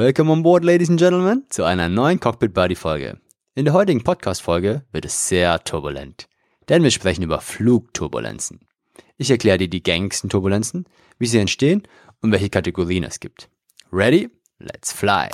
Welcome on board, ladies and gentlemen, zu einer neuen Cockpit Buddy Folge. In der heutigen Podcast Folge wird es sehr turbulent, denn wir sprechen über Flugturbulenzen. Ich erkläre dir die gängigsten Turbulenzen, wie sie entstehen und welche Kategorien es gibt. Ready? Let's fly!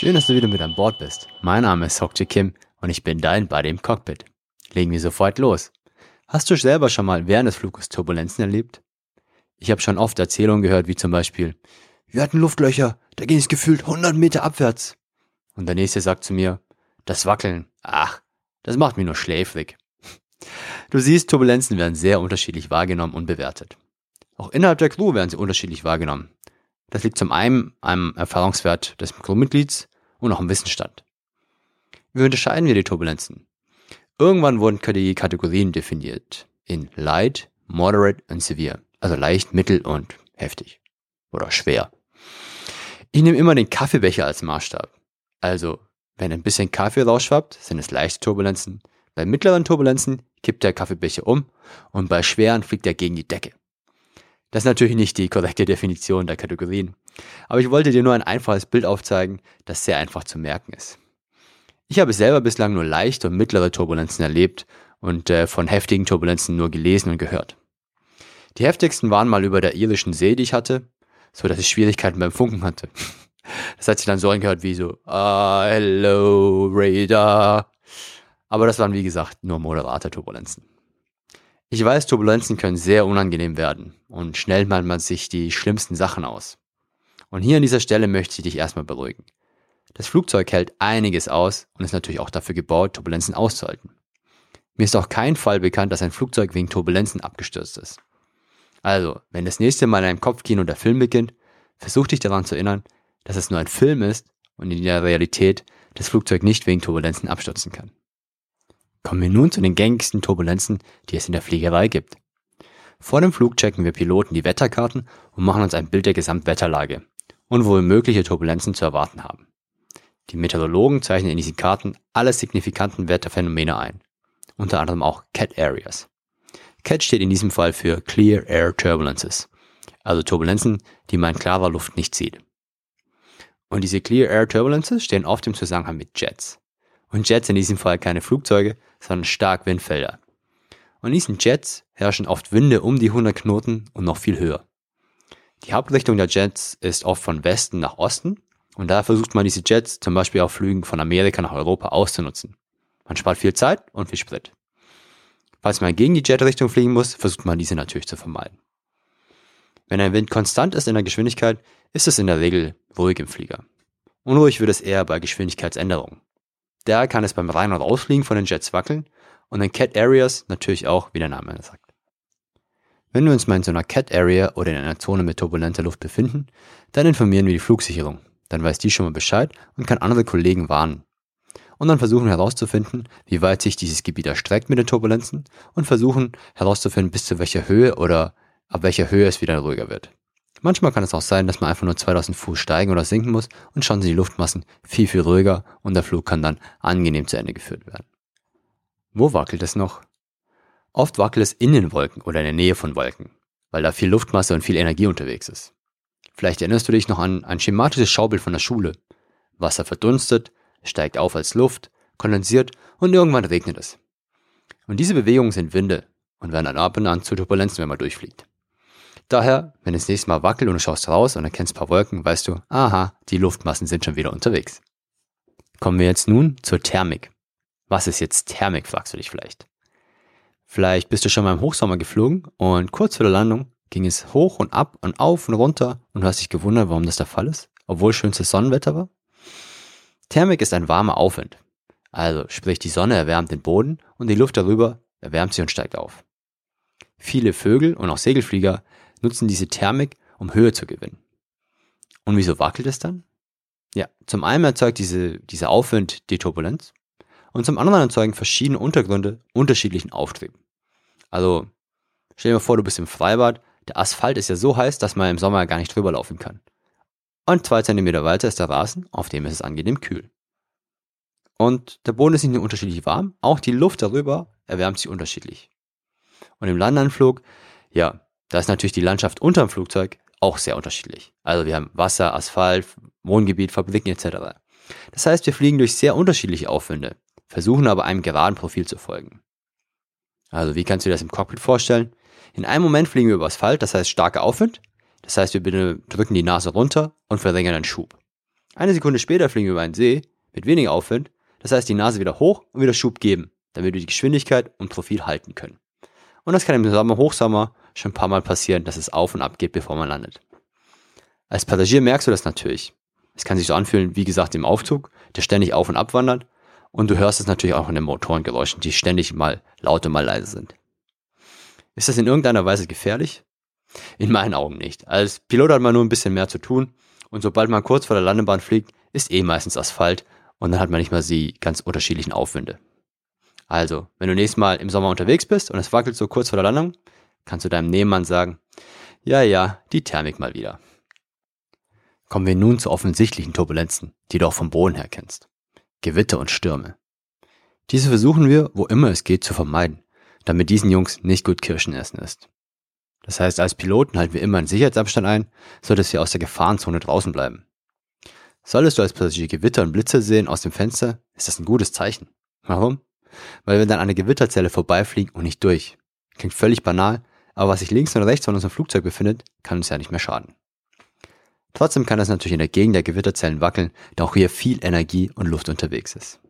Schön, dass du wieder mit an Bord bist. Mein Name ist Hokje Kim und ich bin dein Buddy im Cockpit. Legen wir sofort los. Hast du selber schon mal während des Fluges Turbulenzen erlebt? Ich habe schon oft Erzählungen gehört, wie zum Beispiel, wir hatten Luftlöcher, da ging es gefühlt 100 Meter abwärts. Und der nächste sagt zu mir, das Wackeln, ach, das macht mich nur schläfrig. Du siehst, Turbulenzen werden sehr unterschiedlich wahrgenommen und bewertet. Auch innerhalb der Crew werden sie unterschiedlich wahrgenommen. Das liegt zum einen am Erfahrungswert des Crewmitglieds und auch im Wissensstand. Wie unterscheiden wir die Turbulenzen? Irgendwann wurden die Kategorien definiert in Light, Moderate und Severe, also leicht, mittel und heftig oder schwer. Ich nehme immer den Kaffeebecher als Maßstab. Also, wenn ein bisschen Kaffee rausschwappt, sind es leichte Turbulenzen. Bei mittleren Turbulenzen kippt der Kaffeebecher um und bei schweren fliegt er gegen die Decke. Das ist natürlich nicht die korrekte Definition der Kategorien. Aber ich wollte dir nur ein einfaches Bild aufzeigen, das sehr einfach zu merken ist. Ich habe selber bislang nur leichte und mittlere Turbulenzen erlebt und äh, von heftigen Turbulenzen nur gelesen und gehört. Die heftigsten waren mal über der irischen See, die ich hatte, so dass ich Schwierigkeiten beim Funken hatte. Das hat sich dann so angehört wie so, ah, hello, Radar. Aber das waren wie gesagt nur moderate Turbulenzen. Ich weiß, Turbulenzen können sehr unangenehm werden und schnell malt man sich die schlimmsten Sachen aus. Und hier an dieser Stelle möchte ich dich erstmal beruhigen. Das Flugzeug hält einiges aus und ist natürlich auch dafür gebaut, Turbulenzen auszuhalten. Mir ist auch kein Fall bekannt, dass ein Flugzeug wegen Turbulenzen abgestürzt ist. Also, wenn das nächste Mal in einem Kopfkino der Film beginnt, versuch dich daran zu erinnern, dass es nur ein Film ist und in der Realität das Flugzeug nicht wegen Turbulenzen abstürzen kann. Kommen wir nun zu den gängigsten Turbulenzen, die es in der Fliegerei gibt. Vor dem Flug checken wir Piloten die Wetterkarten und machen uns ein Bild der Gesamtwetterlage und wo wir mögliche Turbulenzen zu erwarten haben. Die Meteorologen zeichnen in diesen Karten alle signifikanten Wetterphänomene ein, unter anderem auch CAT Areas. CAT steht in diesem Fall für Clear Air Turbulences, also Turbulenzen, die man in klarer Luft nicht sieht. Und diese Clear Air Turbulences stehen oft im Zusammenhang mit Jets. Und Jets in diesem Fall keine Flugzeuge, sondern stark Windfelder. Und in diesen Jets herrschen oft Winde um die 100 Knoten und noch viel höher. Die Hauptrichtung der Jets ist oft von Westen nach Osten und da versucht man diese Jets zum Beispiel auf Flügen von Amerika nach Europa auszunutzen. Man spart viel Zeit und viel Sprit. Falls man gegen die Jetrichtung fliegen muss, versucht man diese natürlich zu vermeiden. Wenn ein Wind konstant ist in der Geschwindigkeit, ist es in der Regel ruhig im Flieger. Unruhig wird es eher bei Geschwindigkeitsänderungen. Da kann es beim Rein- und Ausfliegen von den Jets wackeln und in Cat Areas natürlich auch, wie der Name sagt. Wenn wir uns mal in so einer Cat Area oder in einer Zone mit turbulenter Luft befinden, dann informieren wir die Flugsicherung. Dann weiß die schon mal Bescheid und kann andere Kollegen warnen. Und dann versuchen wir herauszufinden, wie weit sich dieses Gebiet erstreckt mit den Turbulenzen und versuchen herauszufinden, bis zu welcher Höhe oder ab welcher Höhe es wieder ruhiger wird. Manchmal kann es auch sein, dass man einfach nur 2000 Fuß steigen oder sinken muss und schon sind die Luftmassen viel, viel ruhiger und der Flug kann dann angenehm zu Ende geführt werden. Wo wackelt es noch? Oft wackelt es in den Wolken oder in der Nähe von Wolken, weil da viel Luftmasse und viel Energie unterwegs ist. Vielleicht erinnerst du dich noch an ein schematisches Schaubild von der Schule. Wasser verdunstet, steigt auf als Luft, kondensiert und irgendwann regnet es. Und diese Bewegungen sind Winde und werden dann ab und an zu Turbulenzen, wenn man durchfliegt. Daher, wenn es nächstes Mal wackelt und du schaust raus und erkennst ein paar Wolken, weißt du, aha, die Luftmassen sind schon wieder unterwegs. Kommen wir jetzt nun zur Thermik. Was ist jetzt Thermik, fragst du dich vielleicht. Vielleicht bist du schon mal im Hochsommer geflogen und kurz vor der Landung ging es hoch und ab und auf und runter und du hast dich gewundert, warum das der Fall ist, obwohl schönstes Sonnenwetter war. Thermik ist ein warmer Aufwind. Also sprich, die Sonne erwärmt den Boden und die Luft darüber erwärmt sie und steigt auf. Viele Vögel und auch Segelflieger nutzen diese Thermik, um Höhe zu gewinnen. Und wieso wackelt es dann? Ja, zum einen erzeugt diese, dieser Aufwind die Turbulenz und zum anderen erzeugen verschiedene Untergründe unterschiedlichen Auftrieb. Also stell dir mal vor, du bist im Freibad, Der Asphalt ist ja so heiß, dass man im Sommer gar nicht drüber laufen kann. Und zwei Zentimeter weiter ist der Rasen, auf dem ist es angenehm kühl. Und der Boden ist nicht nur unterschiedlich warm, auch die Luft darüber erwärmt sich unterschiedlich. Und im Landanflug, ja, da ist natürlich die Landschaft unterm Flugzeug auch sehr unterschiedlich. Also wir haben Wasser, Asphalt, Wohngebiet, Fabriken etc. Das heißt, wir fliegen durch sehr unterschiedliche Aufwände, versuchen aber einem geraden Profil zu folgen. Also wie kannst du dir das im Cockpit vorstellen? In einem Moment fliegen wir über Asphalt, das heißt starker Aufwind. Das heißt, wir drücken die Nase runter und verringern den Schub. Eine Sekunde später fliegen wir über einen See mit weniger Aufwind. Das heißt, die Nase wieder hoch und wieder Schub geben, damit wir die Geschwindigkeit und Profil halten können. Und das kann im Sommer, Hochsommer schon ein paar Mal passieren, dass es auf und ab geht, bevor man landet. Als Passagier merkst du das natürlich. Es kann sich so anfühlen, wie gesagt, im Aufzug, der ständig auf und ab wandert. Und du hörst es natürlich auch in den Motorengeräuschen, die ständig mal laut und mal leise sind. Ist das in irgendeiner Weise gefährlich? In meinen Augen nicht. Als Pilot hat man nur ein bisschen mehr zu tun und sobald man kurz vor der Landebahn fliegt, ist eh meistens Asphalt und dann hat man nicht mal die ganz unterschiedlichen Aufwinde. Also, wenn du nächstes Mal im Sommer unterwegs bist und es wackelt so kurz vor der Landung, kannst du deinem Nebenmann sagen, ja, ja, die Thermik mal wieder. Kommen wir nun zu offensichtlichen Turbulenzen, die du auch vom Boden her kennst. Gewitter und Stürme. Diese versuchen wir, wo immer es geht, zu vermeiden, damit diesen Jungs nicht gut Kirschen essen ist. Das heißt, als Piloten halten wir immer einen Sicherheitsabstand ein, so dass wir aus der Gefahrenzone draußen bleiben. Solltest du als Passagier Gewitter und Blitze sehen aus dem Fenster, ist das ein gutes Zeichen. Warum? Weil wir dann an einer Gewitterzelle vorbeifliegen und nicht durch. Klingt völlig banal, aber was sich links und rechts von unserem Flugzeug befindet, kann uns ja nicht mehr schaden. Trotzdem kann es natürlich in der Gegend der Gewitterzellen wackeln, da auch hier viel Energie und Luft unterwegs ist.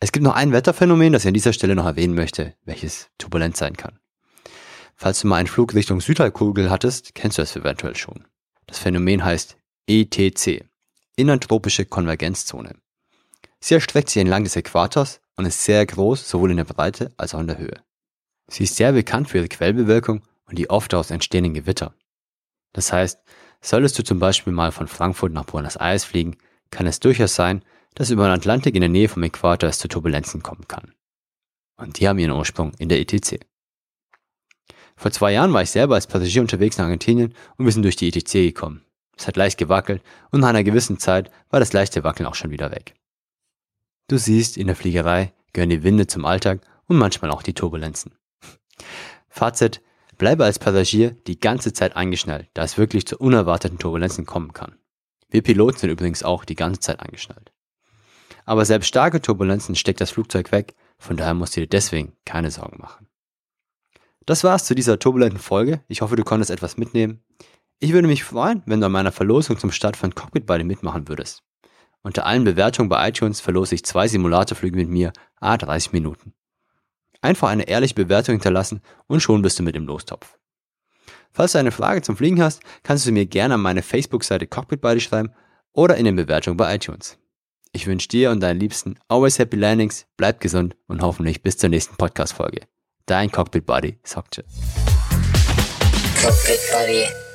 Es gibt noch ein Wetterphänomen, das ich an dieser Stelle noch erwähnen möchte, welches turbulent sein kann. Falls du mal einen Flug Richtung Südhalbkugel hattest, kennst du es eventuell schon. Das Phänomen heißt ETC, Innertropische Konvergenzzone. Sie erstreckt sich entlang des Äquators und ist sehr groß, sowohl in der Breite als auch in der Höhe. Sie ist sehr bekannt für ihre Quellbewölkung und die oft daraus entstehenden Gewitter. Das heißt, solltest du zum Beispiel mal von Frankfurt nach Buenos Aires fliegen, kann es durchaus sein, dass über den Atlantik in der Nähe vom Äquator es zu Turbulenzen kommen kann. Und die haben ihren Ursprung in der ETC. Vor zwei Jahren war ich selber als Passagier unterwegs nach Argentinien und wir sind durch die ETC gekommen. Es hat leicht gewackelt und nach einer gewissen Zeit war das leichte Wackeln auch schon wieder weg. Du siehst, in der Fliegerei gehören die Winde zum Alltag und manchmal auch die Turbulenzen. Fazit, bleibe als Passagier die ganze Zeit eingeschnallt, da es wirklich zu unerwarteten Turbulenzen kommen kann. Wir Piloten sind übrigens auch die ganze Zeit eingeschnallt. Aber selbst starke Turbulenzen steckt das Flugzeug weg, von daher musst du dir deswegen keine Sorgen machen. Das war's zu dieser turbulenten Folge. Ich hoffe, du konntest etwas mitnehmen. Ich würde mich freuen, wenn du an meiner Verlosung zum Start von Cockpit dir mitmachen würdest. Unter allen Bewertungen bei iTunes verlose ich zwei Simulatorflüge mit mir, a 30 Minuten. Einfach eine ehrliche Bewertung hinterlassen und schon bist du mit im Lostopf. Falls du eine Frage zum Fliegen hast, kannst du mir gerne an meine Facebook-Seite Cockpit Buddy schreiben oder in den Bewertungen bei iTunes. Ich wünsche dir und deinen Liebsten always happy landings, bleib gesund und hoffentlich bis zur nächsten Podcast-Folge. Dein Cockpit Buddy, Sokce. Cockpit Buddy.